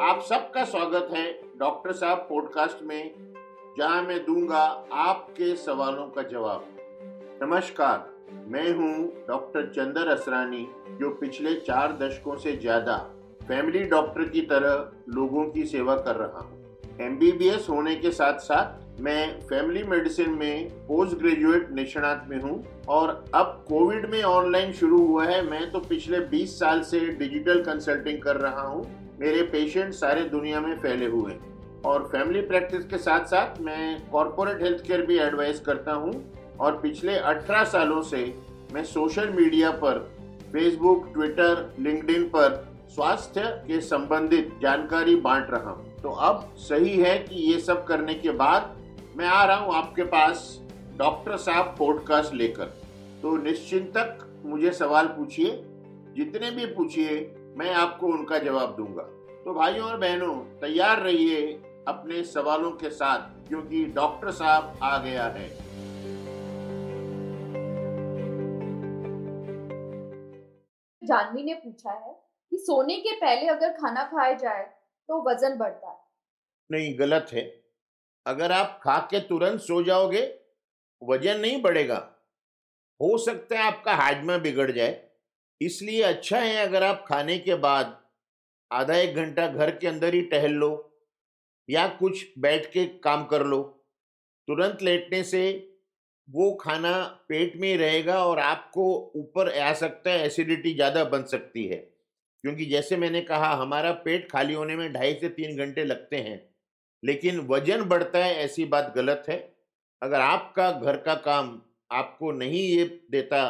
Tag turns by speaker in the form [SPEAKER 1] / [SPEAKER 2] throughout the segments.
[SPEAKER 1] आप सबका स्वागत है डॉक्टर साहब पॉडकास्ट में, जहाँ मैं दूँगा आपके सवालों का जवाब। नमस्कार, मैं हूँ डॉक्टर चंदर असरानी, जो पिछले चार दशकों से ज़्यादा फैमिली डॉक्टर की तरह लोगों की सेवा कर रहा हूँ। एमबीबीएस होने के साथ साथ मैं फैमिली मेडिसिन में पोस्ट ग्रेजुएट निष्णात में हूँ और अब कोविड में ऑनलाइन शुरू हुआ है। मैं तो पिछले 20 साल से डिजिटल कंसल्टिंग कर रहा हूँ। मेरे पेशेंट सारे दुनिया में फैले हुए हैं। और फैमिली प्रैक्टिस के साथ साथ मैं कॉरपोरेट हेल्थ केयर भी एडवाइस करता हूँ। और पिछले 18 सालों से मैं सोशल मीडिया पर फेसबुक ट्विटर लिंक्डइन पर स्वास्थ्य के संबंधित जानकारी बांट रहा हूँ। तो अब सही है कि ये सब करने के बाद मैं आ रहा हूँ आपके पास डॉक्टर साहब पॉडकास्ट लेकर। तो निश्चिंतक मुझे सवाल पूछिए जितने भी पूछिए मैं आपको उनका जवाब दूँगा। तो भाइयों और बहनों तैयार रहिए अपने सवालों के साथ क्योंकि डॉक्टर साहब आ गया है।
[SPEAKER 2] जानवी ने पूछा है कि सोने के पहले अगर खाना खाया जाए तो वज़न बढ़ता है।
[SPEAKER 1] नहीं गलत है। अगर आप खा के तुरंत सो जाओगे, वज़न नहीं बढ़ेगा। हो सकता है आपका हाजमा बिगड़ जाए। इसलिए अच्छा है अगर आप खाने के बाद आधा एक घंटा घर के अंदर ही टहल लो या कुछ बैठ के काम कर लो। तुरंत लेटने से वो खाना पेट में ही रहेगा और आपको ऊपर आ सकता है, एसिडिटी ज़्यादा बन सकती है। क्योंकि जैसे मैंने कहा, हमारा पेट खाली होने में ढाई से तीन घंटे लगते हैं। लेकिन वज़न बढ़ता है, ऐसी बात गलत है। अगर आपका घर का काम आपको नहीं ये देता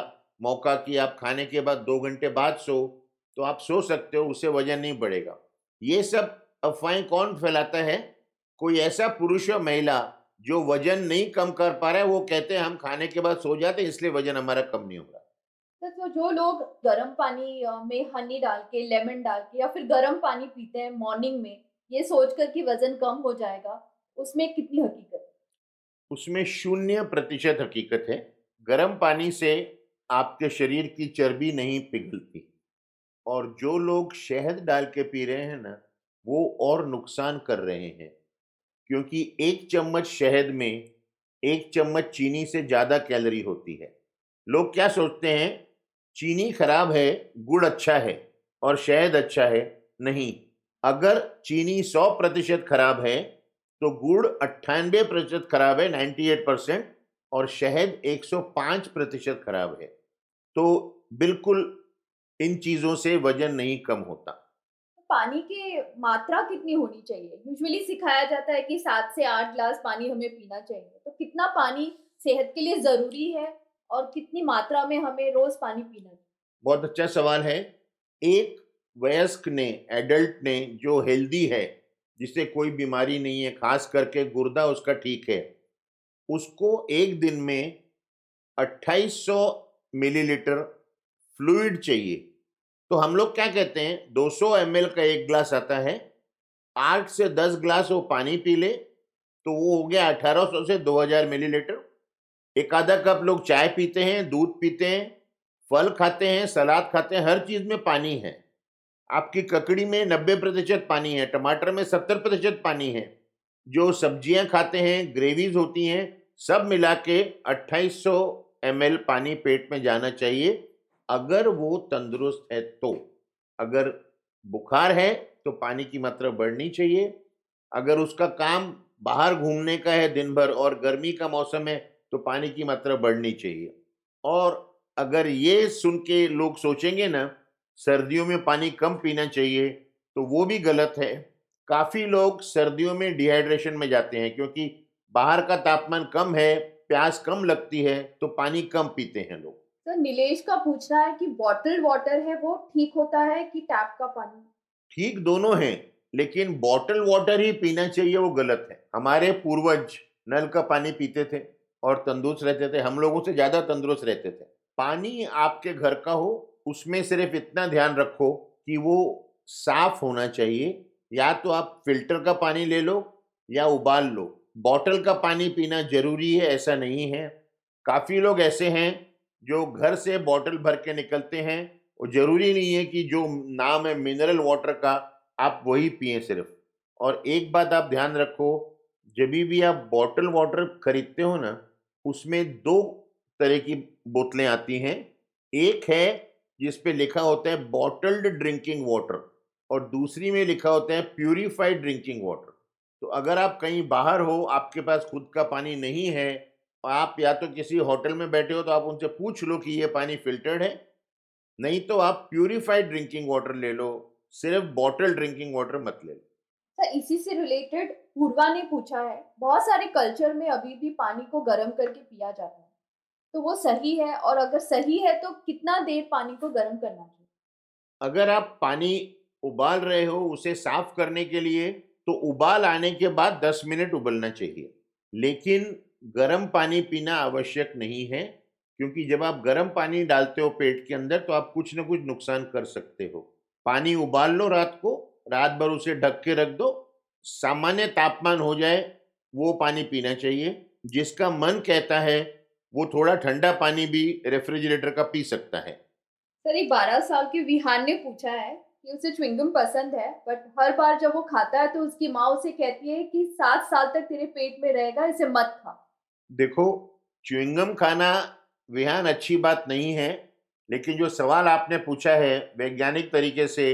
[SPEAKER 1] मौका कि आप खाने के बाद दो घंटे बाद सो तो आप सो सकते हो, उससे वज़न नहीं बढ़ेगा। ये सब अफवाहें कौन फैलाता है? कोई ऐसा पुरुष या महिला जो वज़न नहीं कम कर पा रहा है, वो कहते हैं, हम खाने के बाद सो जाते हैं, इसलिए वज़न हमारा कम नहीं हो रहा।
[SPEAKER 2] तो जो लोग गर्म पानी में हनी डाल के, लेमन डाल के या फिर गर्म पानी पीते हैं मॉर्निंग में ये सोचकर कि वज़न कम हो जाएगा, उसमें कितनी हकीकत?
[SPEAKER 1] उसमें शून्य प्रतिशत हकीकत है। गर्म पानी से आपके शरीर की चर्बी नहीं पिघलती। और जो लोग शहद डाल के पी रहे हैं ना, वो और नुकसान कर रहे हैं। क्योंकि एक चम्मच शहद में एक चम्मच चीनी से ज़्यादा कैलोरी होती है। लोग क्या सोचते हैं? चीनी खराब है, गुड़ अच्छा है और शहद अच्छा है, नहीं। अगर चीनी 100 प्रतिशत खराब है तो गुड़ अट्ठानबे प्रतिशत खराब है 98 परसेंट और शहद 105 प्रतिशत खराब है। तो बिल्कुल इन चीज़ों से वज़न नहीं कम होता।
[SPEAKER 2] पानी की मात्रा कितनी होनी चाहिए? यूजुअली सिखाया जाता है कि सात से आठ ग्लास पानी हमें पीना चाहिए। तो कितना पानी सेहत के लिए ज़रूरी है और कितनी मात्रा में हमें रोज़ पानी पीना चाहिए?
[SPEAKER 1] बहुत अच्छा सवाल है। एक वयस्क ने एडल्ट ने जो हेल्दी है, जिसे कोई बीमारी नहीं है, खास करके गुर्दा उसका ठीक है, उसको एक दिन में 2800 मिलीलीटर फ्लूइड चाहिए। तो हम लोग क्या कहते हैं 200 एम का एक ग्लास आता है, आठ से दस ग्लास वो पानी पी ले तो वो हो गया 1800 से 2000 मिलीलीटर एक आधा कप लोग चाय पीते हैं, दूध पीते हैं, फल खाते हैं, सलाद खाते हैं, हर चीज़ में पानी है। आपकी ककड़ी में 90 प्रतिशत पानी है, टमाटर में 70 प्रतिशत पानी है। जो सब्ज़ियाँ खाते हैं, ग्रेवीज होती हैं, सब मिला के 2800 एम पानी पेट में जाना चाहिए। अगर वो तंदुरुस्त है तो। अगर बुखार है तो पानी की मात्रा बढ़नी चाहिए। अगर उसका काम बाहर घूमने का है दिन भर और गर्मी का मौसम है तो पानी की मात्रा बढ़नी चाहिए। और अगर ये सुन के लोग सोचेंगे ना सर्दियों में पानी कम पीना चाहिए तो वो भी गलत है। काफ़ी लोग सर्दियों में डिहाइड्रेशन में जाते हैं क्योंकि बाहर का तापमान कम है प्यास कम लगती है तो पानी कम पीते हैं लोग।
[SPEAKER 2] तो नीलेश का पूछना है कि बॉटल वाटर है वो ठीक होता है कि टैप का पानी?
[SPEAKER 1] ठीक दोनों है लेकिन बॉटल वाटर ही पीना चाहिए वो गलत है। हमारे पूर्वज नल का पानी पीते थे और तंदुरुस्त रहते थे हम लोगों से ज़्यादा तंदुरुस्त रहते थे। पानी आपके घर का हो उसमें सिर्फ़ इतना ध्यान रखो कि वो साफ़ होना चाहिए। या तो आप फ़िल्टर का पानी ले लो या उबाल लो। बॉटल का पानी पीना ज़रूरी है, ऐसा नहीं है। काफ़ी लोग ऐसे हैं जो घर से बॉटल भर के निकलते हैं और ज़रूरी नहीं है कि जो नाम है मिनरल वाटर का, आप वही पिए सिर्फ़। और एक बात आप ध्यान रखो, जब भी आप बॉटल वाटर खरीदते हो ना, उसमें दो तरह की बोतलें आती हैं। एक है जिस पे लिखा होता है बॉटल्ड ड्रिंकिंग वाटर और दूसरी में लिखा होता है प्यूरिफाइड ड्रिंकिंग वाटर तो अगर आप कहीं बाहर हो, आपके पास खुद का पानी नहीं है, आप या तो किसी होटल में बैठे हो तो आप उनसे पूछ लो कि ये पानी फिल्टर्ड है। नहीं तो आप प्यूरिफाइड ड्रिंकिंग वाटर ले लो, सिर्फ़ बॉटल ड्रिंकिंग वाटर मत ले लो।
[SPEAKER 2] सर इसी से रिलेटेड पूर्वा ने पूछा है, बहुत सारे कल्चर में अभी भी पानी को गर्म करके पिया जाता है। तो वो सही है और अगर सही है तो कितना देर पानी को गर्म करना चाहिए?
[SPEAKER 1] अगर आप पानी उबाल रहे हो उसे साफ़ करने के लिए तो उबाल आने के बाद 10 मिनट उबलना चाहिए। लेकिन गर्म पानी पीना आवश्यक नहीं है, क्योंकि जब आप गर्म पानी डालते हो पेट के अंदर तो आप कुछ ना कुछ नुकसान कर सकते हो। पानी उबाल लो रात को, रात भर उसे ढक के रख दो, सामान्य तापमान हो जाए, वो पानी पीना चाहिए, जिसका मन कहता है वो थोड़ा ठंडा पानी भी रेफ्रिजरेटर का पी सकता है।
[SPEAKER 2] सर एक बारह साल के विहान ने पूछा है कि उसे च्विंगम पसंद है बट हर बार जब वो खाता है तो उसकी माँ उसे कहती है कि सात साल तक तेरे पेट में रहेगा इसे मत खा।
[SPEAKER 1] देखो च्युइंगम खाना विहान अच्छी बात नहीं है लेकिन जो सवाल आपने पूछा है वैज्ञानिक तरीके से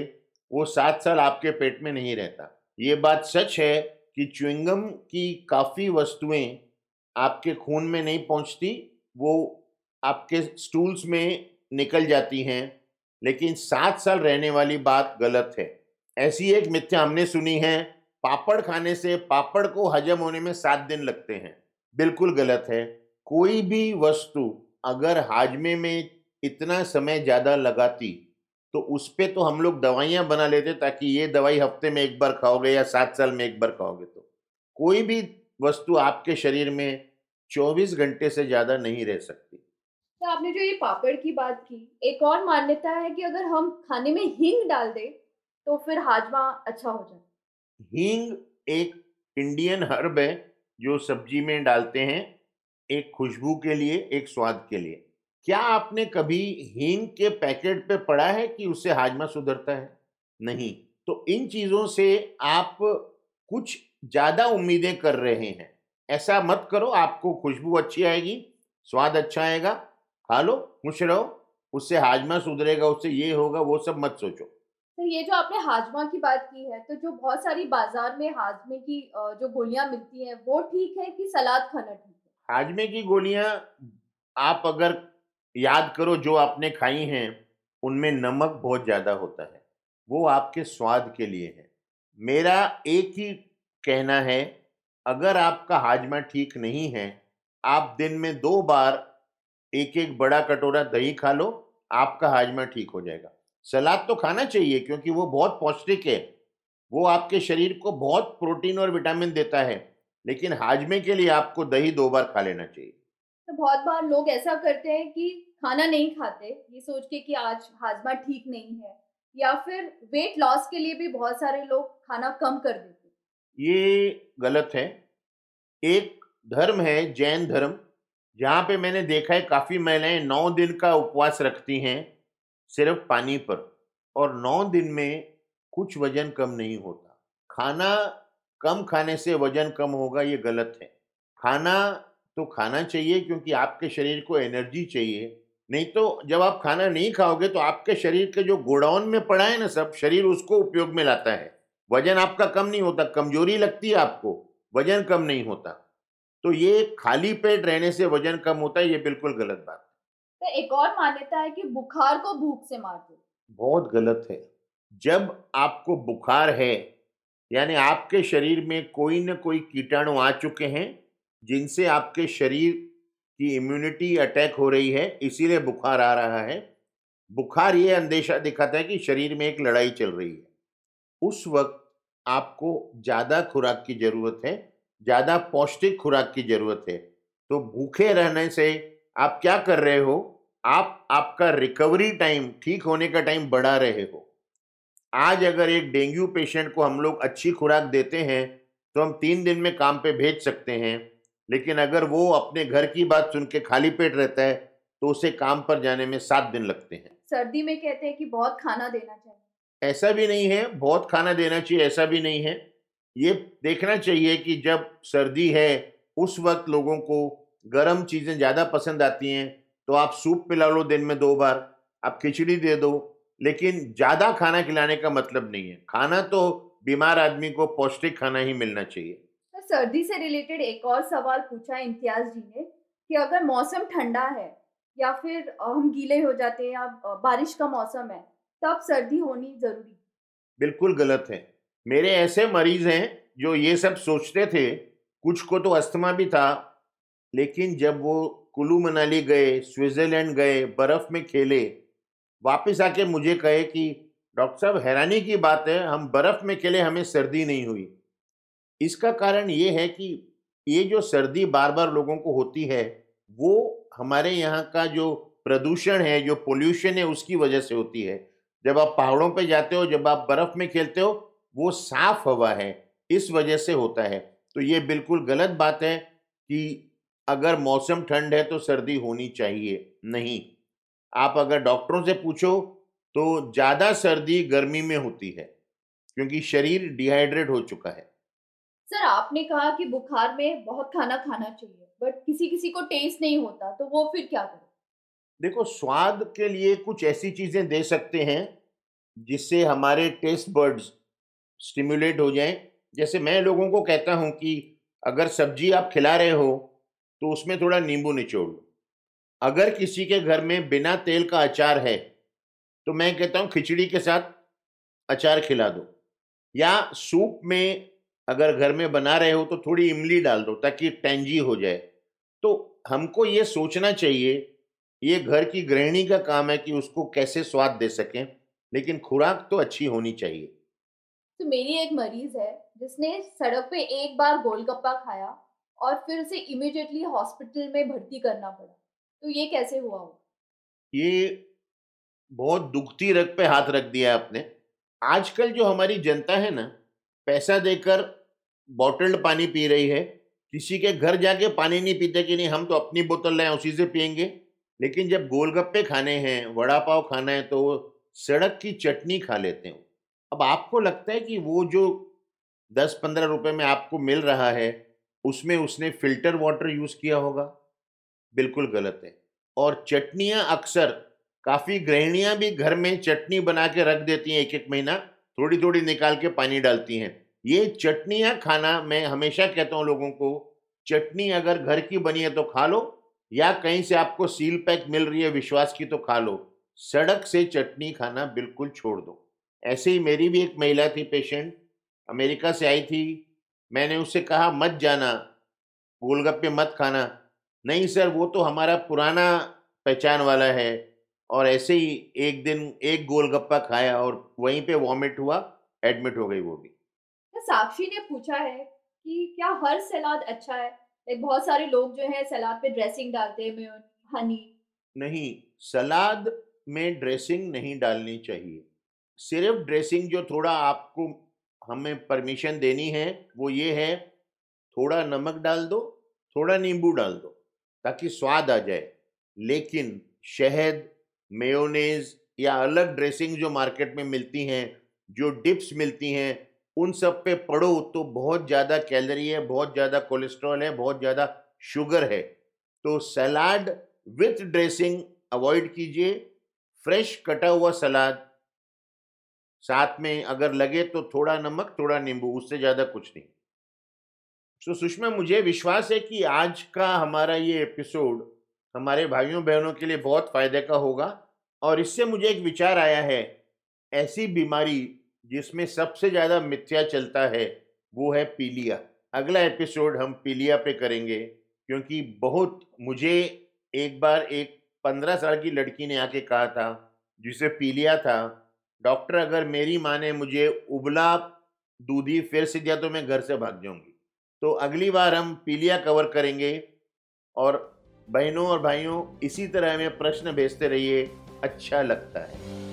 [SPEAKER 1] वो सात साल आपके पेट में नहीं रहता। ये बात सच है कि च्युइंगम की काफ़ी वस्तुएँ आपके खून में नहीं पहुँचती, वो आपके स्टूल्स में निकल जाती हैं, लेकिन सात साल रहने वाली बात गलत है। ऐसी एक मिथ्या हमने सुनी है, पापड़ खाने से पापड़ को हजम होने में सात दिन लगते हैं। बिल्कुल गलत है। कोई भी वस्तु अगर हाजमे में इतना समय ज़्यादा लगाती तो उस पर तो हम लोग दवाइयाँ बना लेते ताकि ये दवाई हफ़्ते में एक बार खाओगे या सात साल में एक बार खाओगे तो। कोई भी वस्तु आपके शरीर में 24 घंटे से ज़्यादा नहीं रह सकती।
[SPEAKER 2] तो आपने जो ये पापड़ की बात की एक और मान्यता है कि अगर हम खाने में हींग डाल दें तो फिर हाजमा अच्छा हो जाए
[SPEAKER 1] हींग एक इंडियन हर्ब है जो सब्ज़ी में डालते हैं एक खुशबू के लिए एक स्वाद के लिए। क्या आपने कभी हींग के पैकेट पे पढ़ा है कि उससे हाजमा सुधरता है? नहीं। तो इन चीज़ों से आप कुछ ज़्यादा उम्मीदें कर रहे हैं। ऐसा मत करो आपको खुशबू अच्छी आएगी स्वाद अच्छा आएगा। खा लो खुश रहो उससे हाजमा सुधरेगा उससे ये होगा वो सब मत सोचो।
[SPEAKER 2] तो ये जो आपने हाजमा की बात की है तो जो बहुत सारी बाज़ार में हाजमे की जो गोलियाँ मिलती हैं वो ठीक है कि सलाद खाना ठीक है?
[SPEAKER 1] हाजमे की गोलियाँ आप अगर याद करो जो आपने खाई हैं उनमें नमक बहुत ज़्यादा होता है। वो आपके स्वाद के लिए है। मेरा एक ही कहना है, अगर आपका हाजमा ठीक नहीं है, आप दिन में दो बार एक एक बड़ा कटोरा दही खा लो, आपका हाजमा ठीक हो जाएगा। सलाद तो खाना चाहिए क्योंकि वो बहुत पौष्टिक है। वो आपके शरीर को बहुत प्रोटीन और विटामिन देता है, लेकिन हाजमे के लिए आपको दही दो बार खा लेना चाहिए।
[SPEAKER 2] तो बहुत बार लोग ऐसा करते हैं कि खाना नहीं खाते, ये सोच के कि आज हाजमा ठीक नहीं है, या फिर वेट लॉस के लिए भी बहुत सारे लोग खाना कम कर देते
[SPEAKER 1] ये गलत है। एक धर्म है, जैन धर्म। जहाँ पे मैंने देखा है काफ़ी महिलाएँ नौ दिन का उपवास रखती हैं सिर्फ़ पानी पर और नौ दिन में कुछ वज़न कम नहीं होता। खाना कम खाने से वज़न कम होगा, ये गलत है। खाना तो खाना चाहिए क्योंकि आपके शरीर को एनर्जी चाहिए। नहीं तो जब आप खाना नहीं खाओगे तो आपके शरीर के जो गोडाउन में पड़ा है ना सब शरीर उसको उपयोग में लाता है। वज़न आपका कम नहीं होता कमज़ोरी लगती है आपको वज़न कम नहीं होता। तो ये खाली पेट रहने से वज़न कम होता है ये बिल्कुल गलत बात
[SPEAKER 2] है। तो एक और मान्यता है कि बुखार को भूख से मार दो।
[SPEAKER 1] बहुत गलत है। जब आपको बुखार है यानी आपके शरीर में कोई न कोई कीटाणु आ चुके हैं जिनसे आपके शरीर की इम्यूनिटी अटैक हो रही है इसीलिए बुखार आ रहा है। बुखार ये अंदेशा दिखाता है कि शरीर में एक लड़ाई चल रही है। उस वक्त आपको ज़्यादा खुराक की ज़रूरत है, ज़्यादा पौष्टिक खुराक की ज़रूरत है। तो भूखे रहने से आप क्या कर रहे हो? आप, आपका रिकवरी टाइम ठीक होने का टाइम बढ़ा रहे हो। आज अगर एक डेंगू पेशेंट को हम लोग अच्छी खुराक देते हैं तो हम तीन दिन में काम पे भेज सकते हैं। लेकिन अगर वो अपने घर की बात सुन के खाली पेट रहता है तो उसे काम पर जाने में सात दिन लगते हैं।
[SPEAKER 2] सर्दी में कहते हैं कि बहुत खाना देना चाहिए।
[SPEAKER 1] ऐसा भी नहीं है, बहुत खाना देना चाहिए, ऐसा भी नहीं है। ये देखना चाहिए कि जब सर्दी है, उस वक्त लोगों को गर्म चीज़ें ज़्यादा पसंद आती हैं तो आप सूप पिला लो दिन में दो बार, आप खिचड़ी दे दो, लेकिन ज़्यादा खाना खिलाने का मतलब नहीं है। खाना तो बीमार आदमी को पौष्टिक खाना ही मिलना चाहिए।
[SPEAKER 2] तो सर्दी से रिलेटेड एक और सवाल पूछा इम्तियाज़ जी ने कि अगर मौसम ठंडा है या फिर हम गीले हो जाते हैं या बारिश का मौसम है तब सर्दी होनी ज़रूरी।
[SPEAKER 1] बिल्कुल गलत है। मेरे ऐसे मरीज़ हैं जो ये सब सोचते थे, कुछ को तो अस्थमा भी था, लेकिन जब वो कुल्लू मनाली गए, स्विट्ज़रलैंड गए, बर्फ़ में खेले, वापस आके मुझे कहे कि, डॉक्टर साहब, हैरानी की बात है, हम बर्फ़ में खेले, हमें सर्दी नहीं हुई। इसका कारण ये है कि ये जो सर्दी बार बार लोगों को होती है, वो हमारे यहाँ का जो प्रदूषण है, जो पोल्यूशन है, उसकी वजह से होती है। जब आप पहाड़ों पे जाते हो, जब आप बर्फ़ में खेलते हो, वो साफ़ हवा है, इस वजह से होता है। तो ये बिल्कुल गलत बात है कि अगर मौसम ठंड है तो सर्दी होनी चाहिए, नहीं। आप अगर डॉक्टरों से पूछो तो ज़्यादा सर्दी गर्मी में होती है, क्योंकि शरीर डिहाइड्रेट हो चुका है।
[SPEAKER 2] सर, आपने कहा कि बुखार में बहुत खाना खाना चाहिए, बट किसी किसी को टेस्ट नहीं होता तो वो फिर क्या करें?
[SPEAKER 1] देखो, स्वाद के लिए कुछ ऐसी चीज़ें दे सकते हैं, जिससे हमारे टेस्ट बर्ड्स स्टिमुलेट हो जाएँ। जैसे मैं लोगों को कहता हूँ कि अगर सब्ज़ी आप खिला रहे हो तो उसमें थोड़ा नींबू निचोड़ लो। अगर किसी के घर में बिना तेल का अचार है तो मैं कहता हूँ खिचड़ी के साथ अचार खिला दो। या सूप में अगर घर में बना रहे हो तो थोड़ी इमली डाल दो, ताकि टेंजी हो जाए। तो हमको ये सोचना चाहिए ये घर की गृहिणी का काम है कि उसको कैसे स्वाद दे सकें लेकिन खुराक तो अच्छी होनी चाहिए।
[SPEAKER 2] तो मेरी एक मरीज़ है जिसने सड़क पे एक बार गोलगप्पा खाया और फिर उसे इमिडिएटली हॉस्पिटल में भर्ती करना पड़ा। तो ये कैसे हुआ हो
[SPEAKER 1] ये बहुत दुखती रग पे हाथ रख दिया आपने। आजकल जो हमारी जनता है ना पैसा देकर बॉटल्ड पानी पी रही है किसी के घर जाके पानी नहीं पीते कि नहीं हम तो अपनी बोतल लाए उसी से पियेंगे। लेकिन जब गोलगप्पे खाने हैं वड़ा पाव खाना है तो सड़क की चटनी खा लेते हैं। अब आपको लगता है कि वो जो दस पंद्रह रुपए में आपको मिल रहा है, उसमें उसने फ़िल्टर वाटर यूज़ किया होगा? बिल्कुल गलत है। और चटनियाँ अक्सर, काफ़ी गृहिणियाँ भी घर में चटनी बना के रख देती हैं एक एक महीना थोड़ी थोड़ी निकाल के पानी डालती हैं। ये चटनियाँ खाना, मैं हमेशा कहता हूँ लोगों को, चटनी अगर घर की बनी है तो खा लो या कहीं से आपको सील पैक मिल रही है, विश्वास की तो खा लो। सड़क से चटनी खाना बिल्कुल छोड़ दो। ऐसे ही मेरी भी एक महिला थी पेशेंट, अमेरिका से आई थी। मैंने उससे कहा, मत जाना, गोलगप्पे मत खाना। नहीं सर, वो तो हमारा पुराना पहचान वाला है। और ऐसे ही एक दिन एक गोलगप्पा खाया और वहीं पे वॉमिट हुआ, एडमिट हो गई वो भी।
[SPEAKER 2] तो साक्षी ने पूछा है कि क्या हर सलाद अच्छा है? एक बहुत सारे लोग जो है सलाद पे ड्रेसिंग डालते हैं हनी
[SPEAKER 1] नहीं, सलाद में ड्रेसिंग नहीं डालनी चाहिए। सिर्फ़ ड्रेसिंग जो थोड़ा आपको हमें परमिशन देनी है, वो ये है, थोड़ा नमक डाल दो, थोड़ा नींबू डाल दो, ताकि स्वाद आ जाए। लेकिन शहद मेयोनेज या अलग ड्रेसिंग जो मार्केट में मिलती हैं, जो डिप्स मिलती हैं उन सब पे पढ़ो तो बहुत ज़्यादा कैलोरी है बहुत ज़्यादा कोलेस्ट्रॉल है बहुत ज़्यादा शुगर है। तो सलाद विथ ड्रेसिंग अवॉइड कीजिए फ्रेश कटा हुआ सलाद। साथ में अगर लगे तो थोड़ा नमक थोड़ा नींबू उससे ज़्यादा कुछ नहीं। सो so, सुषमा मुझे विश्वास है कि आज का हमारा ये एपिसोड हमारे भाइयों बहनों के लिए बहुत फ़ायदे का होगा। और इससे मुझे एक विचार आया है ऐसी बीमारी जिसमें सबसे ज़्यादा मिथ्या चलता है, वो है पीलिया। अगला एपिसोड हम पीलिया पे करेंगे, क्योंकि बहुत मुझे एक बार एक पंद्रह साल की लड़की ने आके कहा था, जिसे पीलिया था, डॉक्टर, अगर मेरी माँ ने मुझे उबला दूधी, फिर से दिया तो मैं घर से भाग जाऊँगी। तो अगली बार हम पीलिया कवर करेंगे और बहनों और भाइयों, इसी तरह हमें प्रश्न भेजते रहिए अच्छा लगता है।